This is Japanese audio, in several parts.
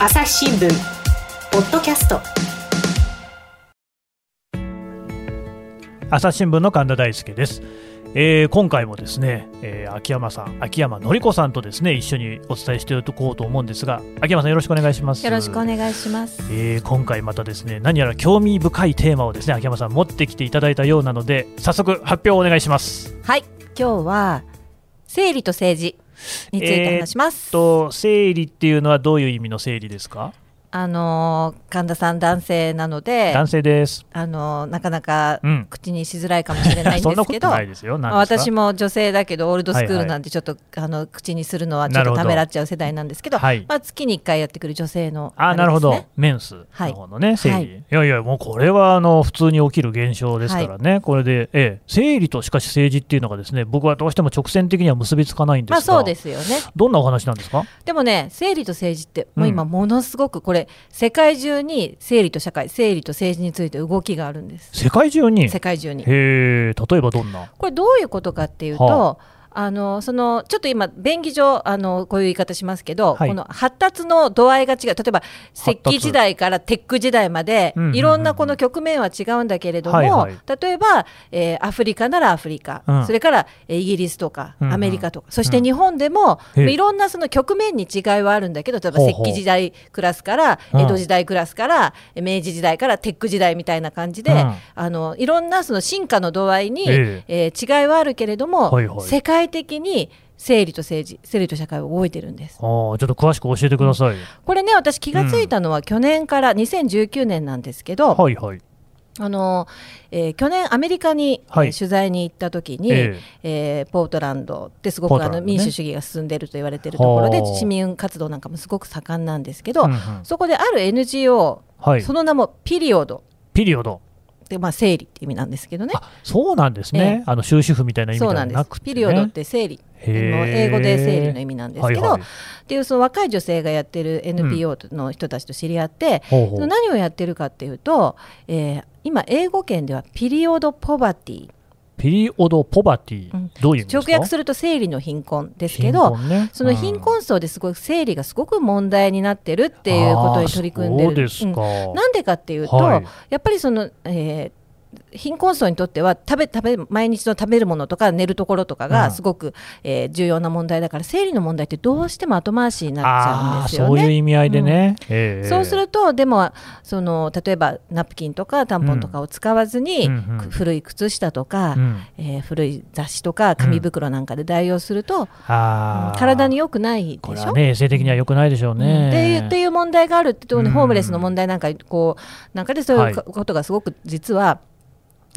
朝日新聞ポッドキャスト。朝日新聞の神田大輔です、えー今回もですね、えー秋山さん秋山紀子さんとですね一緒にお伝えしていこうと思うんですが秋山さんよろしくお願いします。よろしくお願いします。えー今回またですね何やら興味深いテーマをですね秋山さん持ってきていただいたようなので早速発表をお願いします。はい、今日は生理と政治について話します。と生理っていうのはどういう意味の生理ですか？あのー神田さん男性なので、男性です。あのーなかなかうん。口にしづらいかもしれないんですけど、私も女性だけどオールドスクーはいはい。ルなんてちょっと、あの口にするのはちょっとためらっちゃう世代なんですけど、はい。まあ、月に1回やってくる女性のあーなるほど。メンスはい。の方のね、生理、はいい、やいやもうこれはあの普通に起きる現象ですからね、これで、ええ、生理としかし政治っていうのがですね僕はどうしても直線的には結びつかないんですが、まあそうですよね。どんなお話なんですか？でもね、生理と政治って、もう今、ものすごくこれ、世界中に生理と社会、生理と政治について動きがあるんです。世界中に世界中に。へえ例えばどんなこれどういうことかっていうと、はあのそのちょっと今便宜上あのこういう言い方しますけど、はい。この発達の度合いが違う。例えば石器時代からテック時代まで、うんうんうんいろんなこの局面は違うんだけれども、はいはい。例えば、えーアフリカならアフリカ、うん。それから、えーイギリスとか、うんうん。アメリカとかそして日本でも、へえいろんなその局面に違いはあるんだけど例えば石器時代クラスからうん。江戸時代クラスから、明治時代からテック時代みたいな感じで、うん。あのいろんなその進化の度合いに、え。えー違いはあるけれども、はいはい。世界的に生理と政治生理と社会を動いてるんです。あーちょっと詳しく教えてください、これね私気がついたのは去年から2019年なんですけど、はいはい。あのえー去年アメリカに、はい。えー取材に行った時に、ええ。ーポートランドってすごくあの民主主義が進んでいると言われているところではあ。市民活動なんかもすごく盛んなんですけど、うんうんそこである NGO、はい。その名もピリオド。ピリオドで、まあ、生理って意味なんですけどね。あそうなんですね、あの終止符みたいな意味でそうなんです。はなくて、ね、ピリオドって生理。英語で生理の意味なんですけど、はいはい。っていうその若い女性がやってる NPO の人たちと知り合って、ほうほう。その何をやってるかっていうと、えー今英語圏ではピリオドポバティピリオドポバティ、うん。どういう直訳すると生理の貧困ですけど、ね。その貧困層ですごい生理がすごく問題になってるっていうことに取り組んでる。うん。なんでかっていうと、はい。やっぱりその、えー貧困層にとっては食べ食べ毎日の食べるものとか寝るところとかうん。がすごく、えー重要な問題だから生理の問題ってどうしても後回しになっちゃうんですよね。そういう意味合いでね、ええそうするとでもその例えばナプキンとかタンポンとかを使わずに、うんうん。うん古い靴下とか、うん。えー古い雑誌とか紙袋なんかで代用すると、あー。体に良くないでしょ？ね衛生的には良くないでしょううん。ね、っていうっていう問題があるってところに、うん。ホームレスの問題なんかこうなんかでそういうはい。ことがすごく実はうん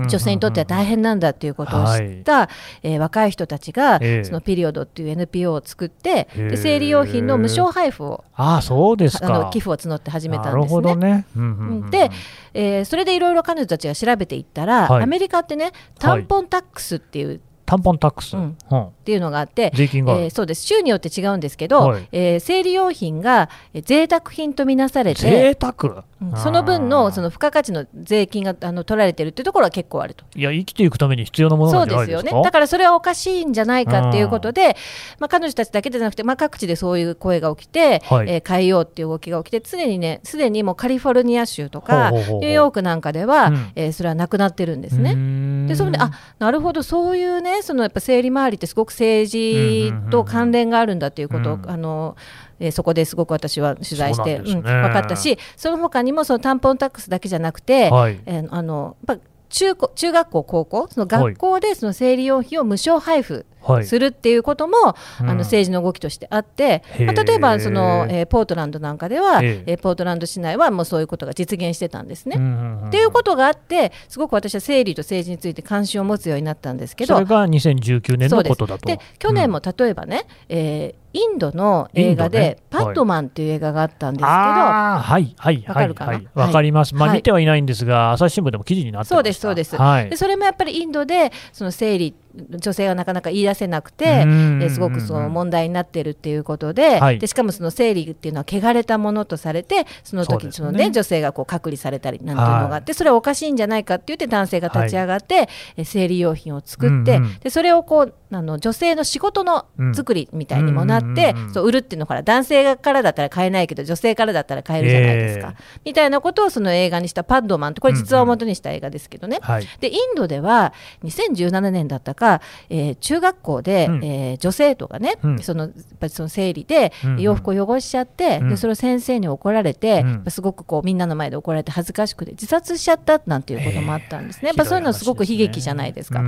女性にとっては大変なんだっていうことを知った、えー若い人たちが、ええ。そのピリオドっていう NPO を作って、へえで生理用品の無償配布をああそうですあかの寄付を募って始めたなんるですね。ほどね、うんうんうんでえーそれでいろいろ彼女たちが調べていったら、はい。アメリカってねタンポンタックスっていう、タンポンタックス、うん。うん。っていうのがあって、税えーそうです。州によって違うんですけど、はい。えー生理用品がえー贅沢品とみなされて、贅沢、うんその分のそのの付加価値の税金があの取られてるっていうところは結構あると。いや生きていくために必要なものそなうんですよねじゃないですか？だからそれはおかしいんじゃないかっていうことで、まあ、彼女たちだけでなくて、まあ、各地でそういう声が起きて、はい。えー変えようっていう動きが起きて常にねすでにもうカリフォルニア州とかニューヨークなんかでは、うん。えーそれはなくなってるんですね。ねでそれであなるほどそういうねそのやっぱ生理周りってすごく政治と関連があるんだっていうことを、うん。あのえーそこですごく私は取材してね。うん分かったしその他にもそのタンポンタックスだけじゃなくて、はい。えーあのやっぱ中高中学校高校その学校でその生理用品を無償配布はいするっていうことも、うん。あの政治の動きとしてあって、へー。まあ、例えばその、えーポートランドなんかでは、ええ。えーポートランド市内はもうそういうことが実現してたんですね。うんうんうんっていうことがあってすごく私は生理と政治について関心を持つようになったんですけどそれが2019年のことだと。で去年も例えばね、えーインドの映画で、ね。パットマンっていう映画があったんですけど、はいはいはいわかるかな？はい。わかります、まあはい。見てはいないんですが朝日新聞でも記事になってそうですそうです。はい。でそれもやっぱりインドでその生理女性がなかなか言い出せなくて、うん。えーすごくその問題になってるっていうことで,、はい。でしかもその生理っていうのは汚れたものとされてその時そうですよねね女性がこう隔離されたりなんていうのがあって、それはおかしいんじゃないかって言って男性が立ち上がって、えー生理用品を作って、うんうん。でそれをこうあの女性の仕事の作りみたいにもなって、うんうんうんうん。そう売るっていうのから男性からだったら買えないけど女性からだったら買えるじゃないですか、えみたいなことをその映画にしたパッドマンってこれ実話を元にした映画ですけどね、はい。でインドでは2017年だったか、えー中学校で、うん。えー女生徒がね、うん。そのやっぱりその生理で洋服を汚しちゃって、うん。でそれを先生に怒られて、すごくこうみんなの前で怒られて恥ずかしくて自殺しちゃったなんていうこともあったんですね。やっぱそういうのすごく悲劇じゃないですか。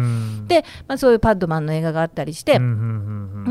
で、まあ、そういうパッドマンの映画があったりして、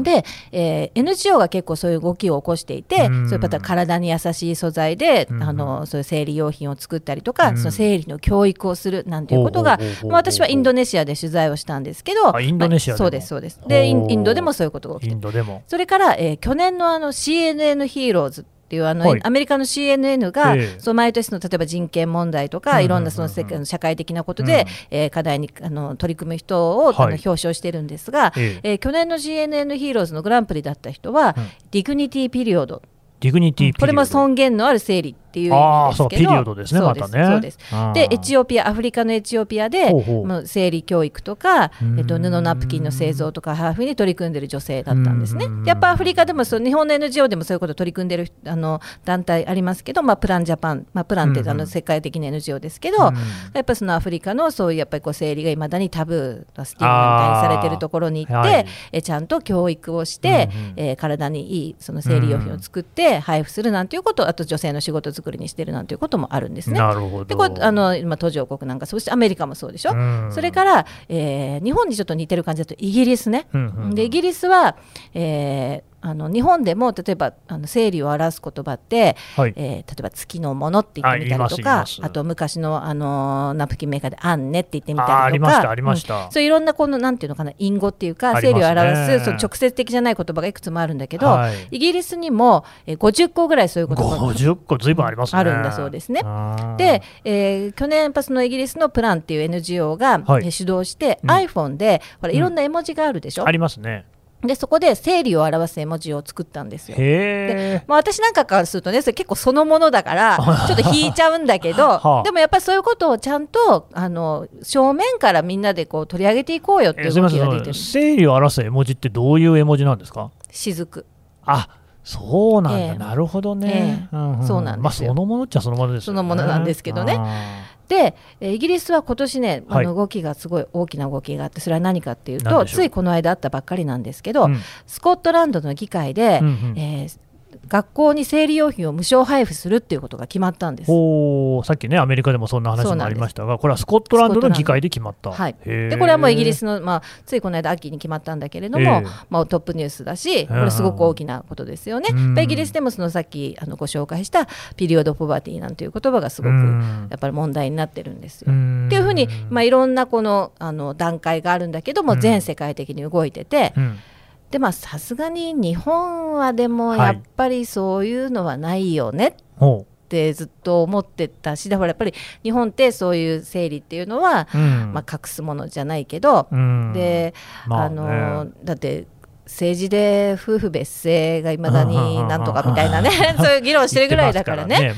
で、えー NGO が結構そういう動きを起こしていて、うん。そういうまた体に優しい素材で、うん。あのそういう生理用品を作ったりとか、うん。その生理の教育をするなんていうことが、私はインドネシアで取材をしたんですけど、あインドネシアそうですそうです。でインドでもそういうことが起きイてンドでも。それから、えー去年のあの CNN ヒーローズっていうあの、はい。アメリカの CNN が、ええ。そう毎年の例えば人権問題とか、うんうんうんうん。いろんなその世界の社会的なことで、えー課題にあの取り組む人を、あのはい表彰してるんですが、ええ。えー去年の CNN ヒーローズのグランプリだった人は、うん。 Dignity Period Dignity これも尊厳のある生理っていう意味ですけど。 Period ですねまたね。そうです。でエチオピアアフリカのエチオピアでほうほう。生理教育とか、うん。えっと、布ナプキンの製造とかハーフに取り組んでる女性だったんですね。うん。やっぱアフリカでもそう日本の NGO でもそういうこと取り組んでるあの団体ありますけど、まあ、プランジャパン、まあ、プランってうんあの世界的な NGO ですけど、うんやっぱりそのアフリカのそういうやっぱりこう生理がいまだにタブースティグマみたいにされてるところに行って、はいえちゃんと教育をして、えー体にいいその生理用品を作って配布するなんていうことあと女性の仕事作りにしてるなんていうこともあるんですね。なるほど。でこれあの今途上国なんかそしてアメリカもそうでしょ、うん。それから、えー日本にちょっと似てる感じだとイギリスね、うんうんうん。でイギリスは、えーあの日本でも例えばあの生理を表す言葉って、はい。えー例えば月のものって言ってみたりとかあと昔の、あのーナプキンメーカーであんねって言ってみたりとあかーありましたありました。うん。そういろんなこのなんていうのかな隠語っていうか生理を表すその直接的じゃない言葉がいくつもあるんだけど、はい。イギリスにも、えー50個ぐらいそういう言葉が50個ずいぶんありますね。あるんだそうですね。で、えー去年やっぱそのイギリスのプランっていう NGO が、はい。えー主導して、うん。iPhone でほらうんいろんな絵文字があるでしょ、ありますねでそこで生理を表す絵文字を作ったんですよ。へえまあ、私なんかからするとねそれ結構そのものだから ちょっと引いちゃうんだけど、はあ。でもやっぱりそういうことをちゃんとあの正面からみんなでこう取り上げていこうよっていう動きが出てる。生理を表す絵文字ってどういう絵文字なんですか？雫あそうなんだ、ええ。なるほどね、ええ。んんそうなんですよ。まあそのものっちゃそのものですよね。そのものなんですけどね。あでえーイギリスは今年ねあはい。の動きがすごい大きな動きがあってそれは何かっていうとついこの間あったばっかりなんですけど、うん。スコットランドの議会で、うんうん。えー学校に生理用品を無償配布するっていうことが決まったんです。ほうさっきねアメリカでもそんな話もありましたがこれはスコットランドの議会で決まった。はい、でこれはもうイギリスの、まあ、ついこの間秋に決まったんだけれども、ええ。まあ、トップニュースだしこれすごく大きなことですよね。イギリスでもそのさっきあのご紹介したピリオド・ポバティなんていう言葉がすごくうん。やっぱり問題になってるんですよ。ん。っていうふうに、まあ、いろんなこのあの段階があるんだけども、うん。全世界的に動いてて、うんでまあさすがに日本はでもはい。やっぱりそういうのはないよねほってずっと思ってたしだからやっぱり日本ってそういう生理っていうのは、う、うん。まあ、隠すものじゃないけど、うん。で、まあね。あのだって政治で夫婦別姓がいまだになんとかみたいなね そういう議論してるぐらいだからね。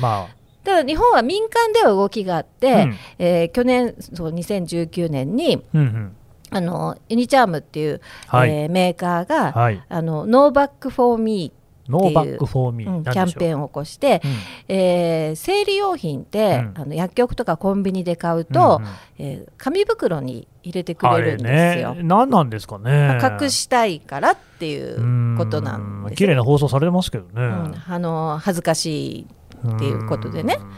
ただ日本は民間では動きがあって、うん。えー去年そう2019年にまあうんうんあのユニチャームっていう、はい。えーメーカーが、はい。あの No Bag For Me No Bag For Me、うんキャンペーンを起こして、うん。えー生理用品って、うん。あの薬局とかコンビニで買うと、うんうん。えー紙袋に入れてくあれれるんですよ。ね何なんですかね。隠したいからっていうことなんです綺麗な放送されてますけどね、うん。あの恥ずかしいっていうことでね。うん。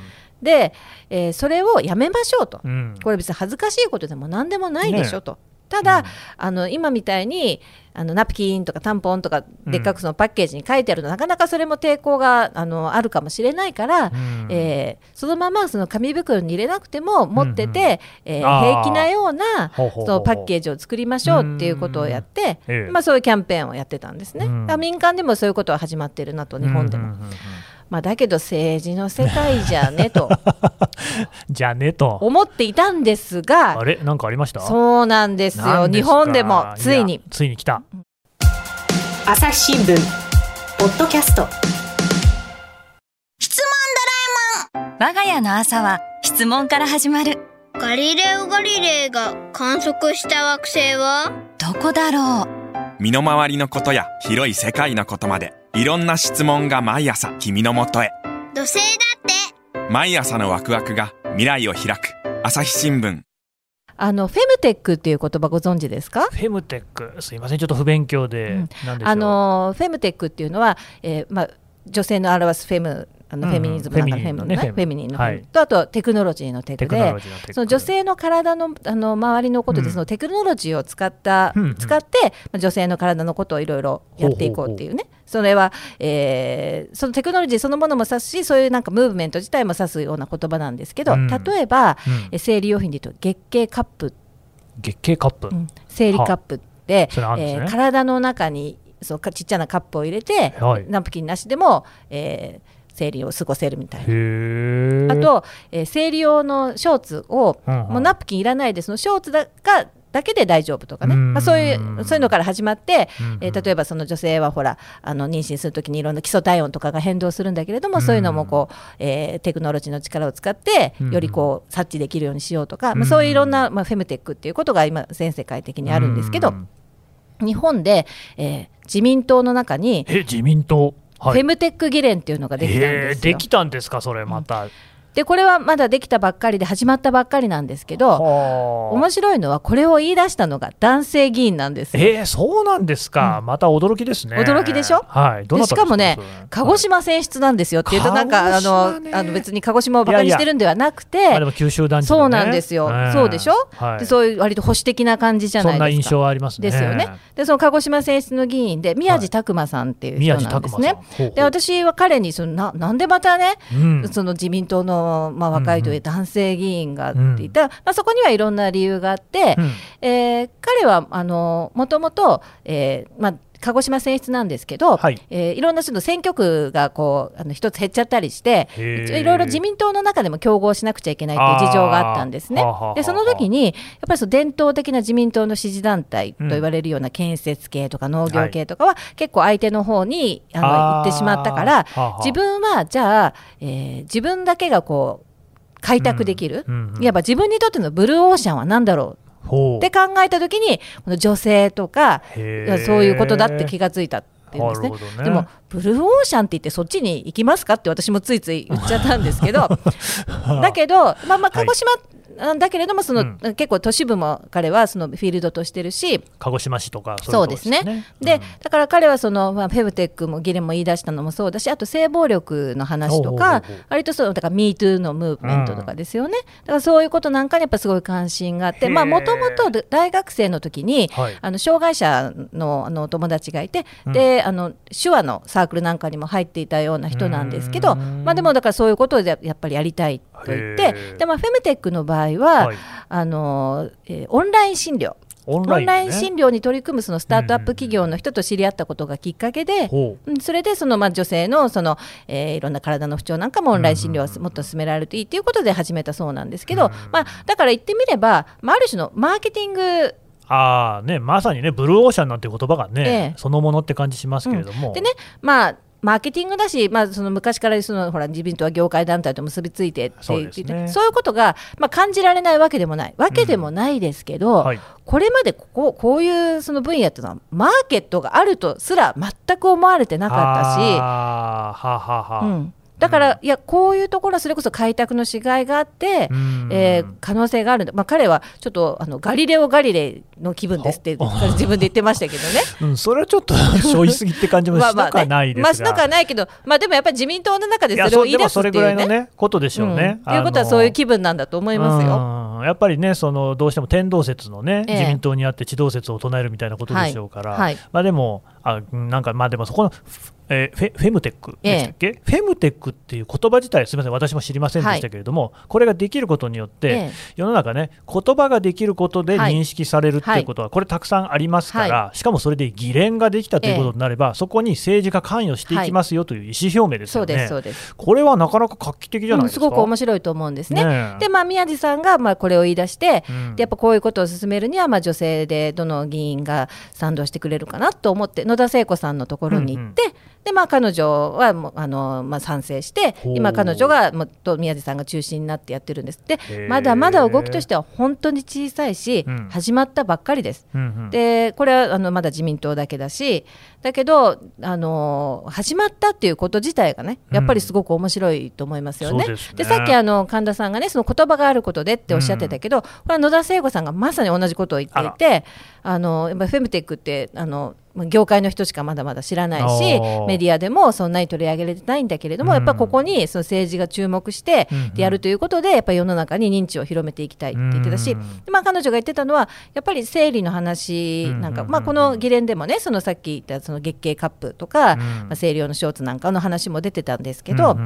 で、えーそれをやめましょうと、うん。これ別に恥ずかしいことでも何でもないでしょと。ただ、あの今みたいにあのナプキンとかタンポンとかでっかくそのパッケージに書いてあると、なかなかそれも抵抗があのあるかもしれないから、うん。えーそのままその紙袋に入れなくても持ってて、うんうんえー平気なようなそのパッケージを作りましょうっていうことをやって、ええ。まあ、そういうキャンペーンをやってたんですね。民間でもそういうことは始まってるなと日本でも。うんうんうんうんまあ、だけど政治の世界じゃねと。じゃねと。思っていたんですがあれ？なんかありました？そうなんですよ。日本でもついに。やついに来た。朝日新聞ポッドキャスト。我が家の朝は質問から始まる。ガリレオ・ガリレイが観測した惑星は？どこだろう？身の回りのことや広い世界のことまでいろんな質問が毎朝君のもとへ。土星だって。毎朝のワクワクが未来を開く。朝日新聞。あのフェムテックっていう言葉ご存知ですか？フェムテック、すいません、ちょっと不勉強で、うん。なんでしょう。あのフェムテックっていうのは、えーまあ、女性の表すフェムあのうんフェミニズムなんかフェミニンのフェミニンの。とあとテクノロジーのテクでその女性の体のあの周りのことで、うん。そのテクノロジーを使った、使って、まあ、女性の体のことをいろいろやっていこうっていうね。それは、えーそのテクノロジーそのものも指すしそういうなんかムーブメント自体も指すような言葉なんですけど、うん。例えば、生理用品で言うと月経カップ、月経カップ。うん。生理カップって、えー体の中にそうかちっちゃなカップを入れて、はい。ナプキンなしでも、えー生理を過ごせるみたいな。あ、と、えー生理用のショーツを、うんうん。もうナプキンいらないでそのショーツだがだけで大丈夫とかね、うん。まあ、そういうそういうのから始まって、えー例えばその女性はほらあの妊娠するときにいろんな基礎体温とかが変動するんだけれども、うん。そういうのもこう、えーテクノロジーの力を使ってよりこう察知できるようにしようとか、うんまあ、そういういろんな、まあ、フェムテックっていうことが今全世界的にあるんですけど、うん日本で、えー自民党の中にえ、自民党。フェムテック議連っていうのができたんへですよ。えできたんですか、それまた。でこれはまだできたばっかりで始まったばっかりなんですけど、はあ。面白いのはこれを言い出したのが男性議員なんです。よ。えー、そうなんですか、また驚きですね。驚きでしょ？はい、どでしかもね鹿児島選出なんですよっていうとなんかあのあの別に鹿児島をバカにしてるんではなくてあでも九州男児のね。そうなんですよ、ええそうでしょ、はい。でそういう割と保守的な感じじゃないですか。そんな印象はありますね。ですよね。でその鹿児島選出の議員で宮地拓馬さんっていう宮人。なんですね。ほうほう。で私は彼にそのななんでまたね、うん。その自民党の、まあ、若いという男性議員がってうん言ったら、まあ、そこにはいろんな理由があって、うん。えー彼はあのもともと、えーまあ、鹿児島選出なんですけど、はい。いえーいろんな人の選挙区がこうあの一つ減っちゃったりしていろいろ自民党の中でも競合しなくちゃいけないっていう事情があったんですね。でその時にやっぱりその伝統的な自民党の支持団体と言われるような建設系とか農業系とかは結構相手の方にあの行ってしまったから自分はじゃあ、えー自分だけがこう開拓できる、うんうんうんいわば自分にとってのブルーオーシャンは何だろうって考えた時にこの女性とかそういうことだって気がついたっていうんですね。ね。でもブルーオーシャンって言ってそっちに行きますかって私もついつい言っちゃったんですけど。だけど、まあ、まあ鹿児島、だけれどもその、うん。結構都市部も彼はそのフィールドとしてるし鹿児島市とかそうですね。で、だから彼はその、まあ、フェムテックもギレも言い出したのもそうだし、あと性暴力の話とか割とそう、だから MeToo のムーブメントとかですよね。だからそういうことなんかにやっぱすごい関心があって、まあ、もともと大学生の時に、はい。あの障害者のあのお友達がいて、うん。であの手話のサークルなんかにも入っていたような人なんですけど、うん。まあ、でもだからそういうことでやっぱりやりたいと言ってで、まあ、フェムテックの場合は、はい。あのえーオンライン診療。オンオンラインね診療に取り組むそのスタートアップ企業の人と知り合ったことがきっかけで、ほう。うんそれでそのまあ女性のその、えーいろんな体の不調なんかもオンライン診療をもっと進められるといいということで始めたそうなんですけど、まあ、だから言ってみれば、まあ、ある種のマーケティングああねまさにねブルーオーシャンなんて言葉がね、ええ。そのものって感じしますけれども、でね、まあ、マーケティングだし、まあ、その昔からそのほら自民党は業界団体と結びついてってそう言ってそういうことが、まあ、感じられないわけでもないわけでもないですけど、はい。これまでこここういうその分野っていうのはマーケットがあるとすら全く思われてなかったし。はあはあは。あ、うん、だから、いやこういうところはそれこそ開拓のしがいがあって、うん。えー可能性があるんだ、まあ、彼はちょっとあのガリレオ・ガリレイの気分ですってほ自分で言ってましたけどね。うん、それはちょっと 消費すぎって感じもしなくはないですが、まあしなくはないけど、まあ、でもやっぱり自民党の中でそれを言い出すっていうね。れぐらいのねことでしょうね。うん。ということはそういう気分なんだと思いますよ。よ。やっぱりねそのどうしても天動説のね、ええ。自民党にあって地動説を唱えるみたいなことでしょうから、はい。はい。まあでもあなんかまあでもそこの、えーフェフェムテックでしたっけ、フェムテックっていう言葉自体すみません私も知りませんでしたけれども、これができることによって、ええ。世の中ね言葉ができることではい。認識されるっていうことは、これたくさんありますから、しかもそれで議連ができたということになれば、そこに政治が関与していきますよという意思表明ですよね。そうですそうです。これはなかなか画期的じゃないですか？うんすごく面白いと思うんですね。ねえ。でまあ宮地さんがまあこれを言い出して、うん。でやっぱこういうことを進めるにはまあ女性でどの議員が賛同してくれるかなと思って野田聖子さんのところに行って、でまあ彼女はもうあの、まあ、賛成して今彼女がもっと宮地さんが中心になってやってるんです。でまだまだ動きとしては本当に小さいし、うん。始まったばっかりです。うんうんでこれはあのまだ自民党だけだしだけどあの始まったっていうこと自体がねやっぱりすごく面白いと思いますよね。そうですね。でさっきあの神田さんがねその言葉があることでっておっしゃってたけど、これは野田聖子さんがまさに同じことを言っていてあのやっぱフェムテックってあのまあ業界の人しかまだまだ知らないしあーメディアでもそんなに取り上げられてないんだけれども、うん。やっぱここにその政治が注目してやるということでやっぱり世の中に認知を広めていきたいって言ってたし、まあ、彼女が言ってたのはやっぱり生理の話なんか、まあ、この議連でもねそのさっき言ったその月経カップとか、うん。まあ、生理用のショーツなんかの話も出てたんですけど、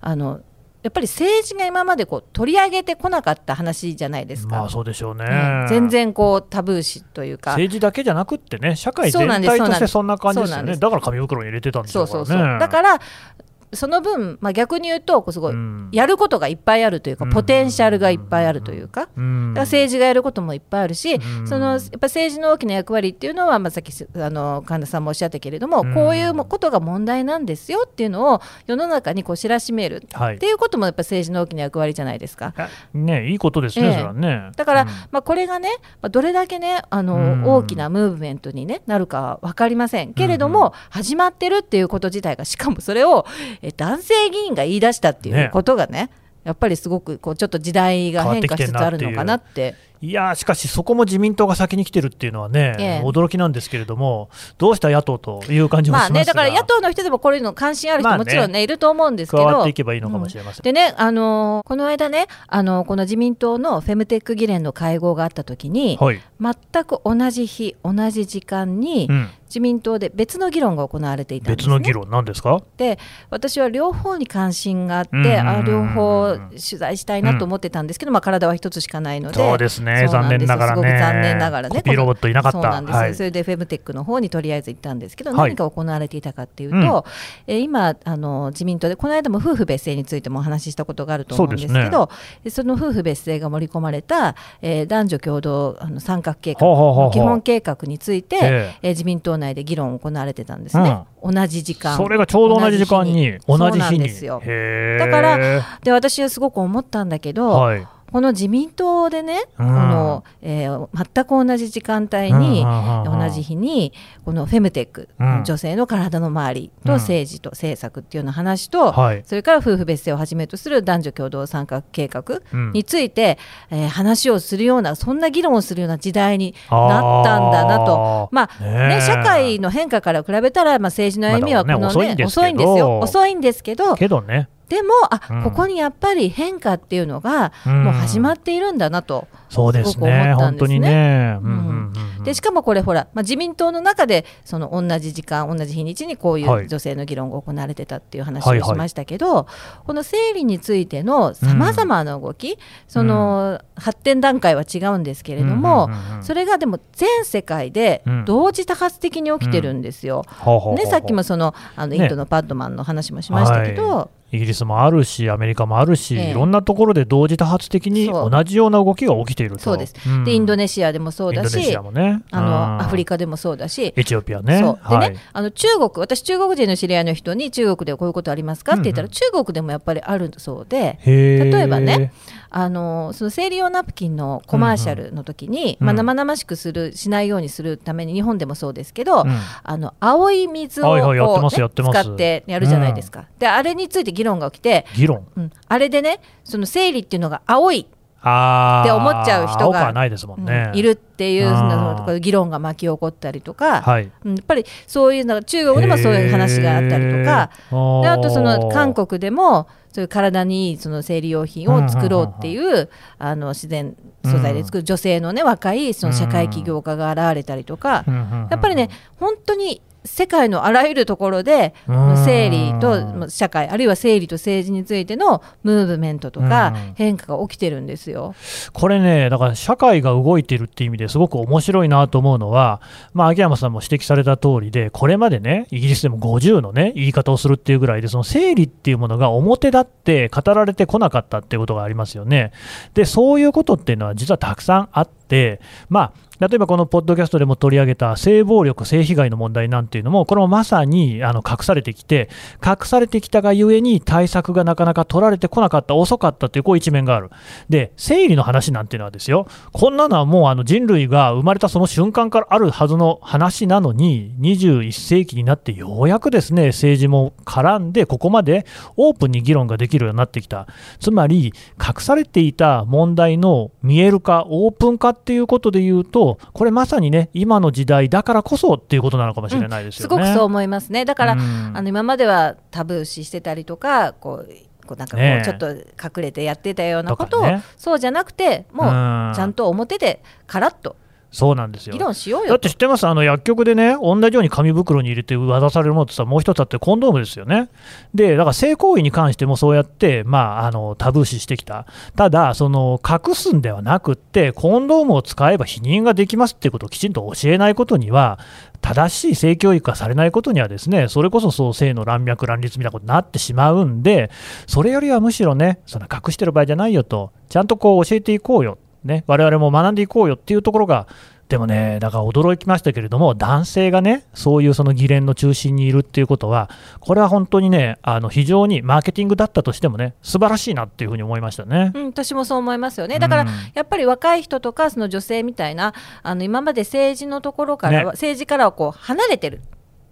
あのやっぱり政治が今までこう取り上げてこなかった話じゃないですか。まあそうでしょうね。うん全然こうタブー視というか政治だけじゃなくってね、社会全体としてそんな感じですよね。だから紙袋に入れてたんでしょからね。そううそうそうだからその分、まあ、逆に言うとこうすごい、うん。やることがいっぱいあるというか、うん。ポテンシャルがいっぱいあるというか、政治がやることもいっぱいあるし、うん。そのやっぱ政治の大きな役割っていうのは、まあ、さっきあの神田さんもおっしゃったけれども、うん。こういうことが問題なんですよっていうのを世の中にこう知らしめるはい。っていうこともやっぱ政治の大きな役割じゃないですか。あねいいことですね、ええ。それはね。だから、うん。まあ、これがね、まあ、どれだけねあの、うん。大きなムーブメントに、ね、なるかは分かりませんけれども、始まってるっていうこと自体がしかもそれをえ男性議員が言い出したっていうことがねやっぱりすごくこうちょっと時代が変化しつつあるのかなって。いやーしかし、そこも自民党が先に来てるっていうのはね、ええ驚きなんですけれども、どうした野党という感じもしますが、まあね、だから野党の人でもこれの関心ある人もちろんね、いると思うんですけど。加わっていけばいいのかもしれません。でね、あのーこの間ね、あのーこの自民党のフェムテック議連の会合があった時に、はい、全く同じ日、同じ時間に、うん、自民党で別の議論が行われていたんです、ね。別の議論なんですか？で私は両方に関心があって、あ両方取材したいなと思ってたんですけど、まあ、体は一つしかないのでそうですね。残念ながらね。残念ながらね。コピーロボットいなかった。そうなんです。よ、はい。それでフェムテックの方にとりあえず行ったんですけど、はい。何が行われていたかっていうと、うん。えー今あの自民党でこの間も夫婦別姓についてもお話ししたことがあると思うんですけどそその夫婦別姓が盛り込まれた、えー男女共同あの三角計画基本計画について、ええ。えー自民党内で議論行われてたんですね、同じ時間。それがちょうど同じ時間に、同じ日に。ですよ。だからで私はすごく思ったんだけど、はい、この自民党でね、うん。このえー全く同じ時間帯に、同じ日にこのフェムテック、うん。女性の体の周りとうん。政治と政策っていうような話と、はい。それから夫婦別姓をはじめとする男女共同参画計画うん。について、えー話をするようなそんな議論をするような時代になったんだなと。まあね社会の変化から比べたら、まあ、政治の歩みはこの、ね遅いんですよ遅いんですけどけどね、でもあ、うん。ここにやっぱり変化っていうのがうん。もう始まっているんだなと、そうですすごく思ね、ったんですね。本当にね。うんうんうんうん。でしかもこれほら、まあ、自民党の中でその同じ時間同じ日にちにこういはい。う女性の議論が行われてたっていう話はいはい。をしましたけど、この生理についてのさまざまな動き、その発展段階は違うんですけれども、うんうんうんうんそれがでも全世界でうん。同時多発的に起きてるんですよ。ね、さっきもそのあのインドのパッドマンの話もしましたけど、はいイギリスもあるし、アメリカもあるし、ええ。いろんなところで同時多発的に同じような動きが起きていると。そうです、ん。でインドネシアでもそうだし。あのアフリカ。カでもそうだし。エチオピアね。でね、はい。あの中国私中国人の知り合いの人に中国でこういうことありますかって言ったら、うんうん。中国でもやっぱりあるそうで。例えばね、あのその生理用ナプキンのコマーシャルの時に、うん。まあ、生々しくするしないようにするために日本でもそうですけど、うん。あの青い水をはいはい使ってやるじゃないですか、であれについて議論が起きて、議論？うん、あれでねその生理っていうのが青いって思っちゃう人がいるっていう議論が巻き起こったりとか、はい。うんやっぱりそういうのが中国でもそういう話があったりとか。であとその韓国でもそういう体にいいその生理用品を作ろうっていうあの自然素材で作る女性のね若いその社会起業家が現れたりとかうんうんうんやっぱりね本当に世界のあらゆるところでうん。生理と社会あるいは生理と政治についてのムーブメントとかうん変化が起きてるんですよ。これね、だから社会が動いてるっていう意味ですごく面白いなと思うのは、まあ、秋山さんも指摘された通りで、これまでね、イギリスでも50のね、言い方をするっていうぐらいで、その生理っていうものが表立って語られてこなかったっていうことがありますよね。で、そういうことっていうのは実はたくさんあって、まあ、例えばこのポッドキャストでも取り上げた性暴力、性被害の問題なんていうのも、これもまさにあの隠されてきて、隠されてきたがゆえに対策がなかなか取られてこなかった、遅かったというこう一面がある。で、生理の話なんていうのはですよ、こんなのはもうあの人類が生まれたその瞬間からあるはずの話なのに、21世紀になってようやくですね、政治も絡んで、ここまでオープンに議論ができるようになってきた。つまり、隠されていた問題の見える化、オープン化っていうことで言うと、これまさにね、今の時代だからこそっていうことなのかもしれないですよね。すごくそう思いますね。だから、うんあの今まではタブー視してたりとかこうこうなんかこうちょっと隠れてやってたようなことを、ねそうじゃなくてもううんちゃんと表でカラッとそうなんですよ。議論しようだよって知ってます、あの薬局でね、同じように紙袋に入れて渡されるものってさ、もう一つあって、コンドームですよね。で、だから性行為に関してもそうやって、まあ、あのタブー視してきた、ただ、その隠すんではなくって、コンドームを使えば避妊ができますっていうことをきちんと教えないことには、正しい性教育がされないことにはですね、それこそそう性の乱脈、乱立みたいなことになってしまうんで、それよりはむしろね、その隠してる場合じゃないよと、ちゃんとこう教えていこうよ、ね、我々も学んでいこうよっていうところが、でもね、だから驚きましたけれども、男性がね、そういうその議連の中心にいるっていうことは、これは本当にね、あの非常にマーケティングだったとしてもね、素晴らしいなっていうふうに思いましたね。うん、私もそう思いますよね。だから、うんやっぱり若い人とかその女性みたいなあの今まで政治のところからは、ね政治からはこう離れてる。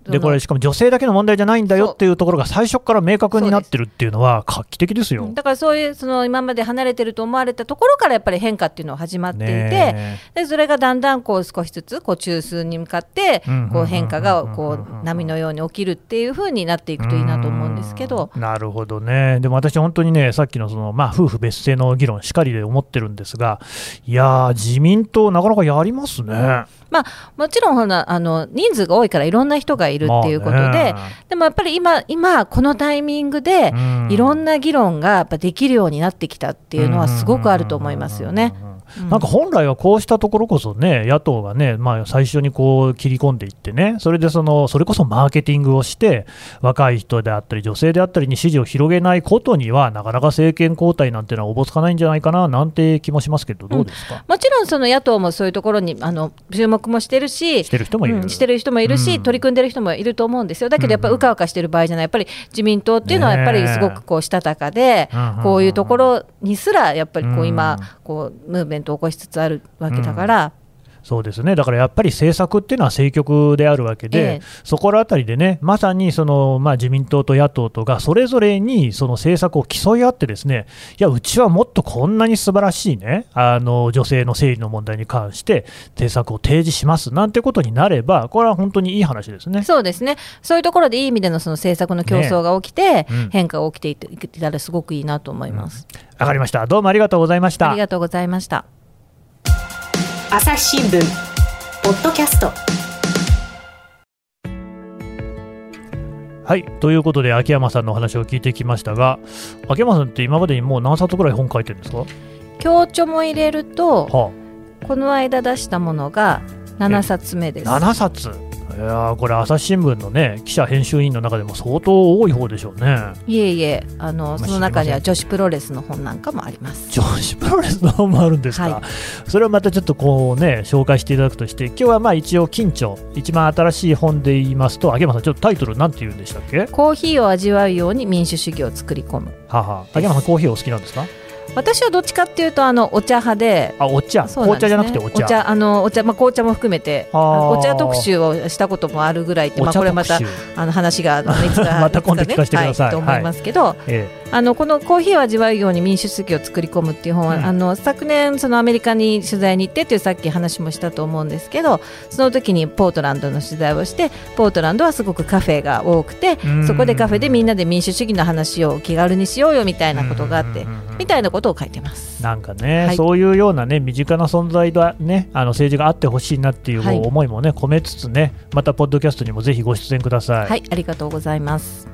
で、これ、しかも女性だけの問題じゃないんだよっていうところが最初から明確になってるっていうのは画期的ですよ。だからそういうその今まで離れてると思われたところからやっぱり変化っていうのは始まっていて、ねでそれがだんだんこう少しずつこう中枢に向かってうんこう変化がこう波のように起きるっていう風になっていくといいなと思うんですけど。うんなるほどね、でも私、本当にね、さっきのその、まあ、夫婦別姓の議論、しかりで思ってるんですが、いやー、自民党、なかなかやりますね。まあ、もちろんほらあの人数が多いからいろんな人がいるっていうことで、まあね。でもやっぱり今今このタイミングでうん。いろんな議論がやっぱできるようになってきたっていうのはすごくあると思いますよね。うんなんか本来はこうしたところこそね、野党がね、まあ、最初にこう切り込んでいってね、それでそのそれこそマーケティングをして、若い人であったり、女性であったりに支持を広げないことには、なかなか政権交代なんてのはおぼつかないんじゃないかななんて気もしますけど、どうですか、もちろんその野党もそういうところにあの注目もしてるししてる人もいる。うんしてる人もいるし、うん。取り組んでる人もいると思うんですよ。だけどやっぱりうかうかしてる場合じゃない。やっぱり自民党っていうのはやっぱりすごくこうしたたかで、うんこういうところにすらやっぱりこううん。今こうムーブメントを起こしつつあるわけだから、そうですね、だからやっぱり政策っていうのは政局であるわけで、ええ。そこらあたりでね、まさにその、まあ、自民党と野党とがそれぞれにその政策を競い合って、ですねいや、うちはもっとこんなに素晴らしいね、あの女性の生理の問題に関して、政策を提示しますなんてことになれば、これは本当にいい話ですね。そうですね。そういうところでいい意味でのその政策の競争が起きて、うん。変化が起きていていけたらすごくいいなと思います、わかりました。どうもありがとうございました。あり。がとうございました朝日新聞。ポッドキャスト。はい、ということで、秋山さんのお話を聞いてきましたが、秋山さんって今までにもう何冊ぐらい本書いてるんですか、は強調も入れるとあ、この間出したものが7冊目です。7冊。いやーこれ、朝日新聞のね、記者編集員の中でも相当多い方でしょうね。いえいえあのまあその中には女子プロレスの本なんかもあります。女子プロレスの本もあるんですか、はそれをまたちょっとこうね、紹介していただくとして、今日はまあ一応、近著、一番新しい本で言いますと、秋山さん、ちょっとタイトル、なんて言うんでしたっけ？コーヒーを味わうように民主主義を作り込む。はあは。あ秋山さん、コーヒーお好きなんですか？私はどっちかっていうとあのお茶派で。あお茶、ね。紅茶じゃなくてお茶。あのお茶まあ紅茶も含めてお茶特集をしたこともあるぐらいってまあお茶これまたあの話があの熱がまた今度聞かせてください。はいと思いますけど、えあのこのコーヒーを味わうように民主主義を作り込むっていう本は、うん。あの昨年そのアメリカに取材に行ってっていうさっき話もしたと思うんですけどその時にポートランドの取材をしてポートランドはすごくカフェが多くてうん。そこでカフェでみんなで民主主義の話を気軽にしようよみたいなことがあってうん。みたいなことを書いてます。なんかね、はい。そういうようなね身近な存在がねあの政治があってほしいなっていうはい。思いもね、込めつつねまたポッドキャストにもぜひご出演ください、はい、ありがとうございます。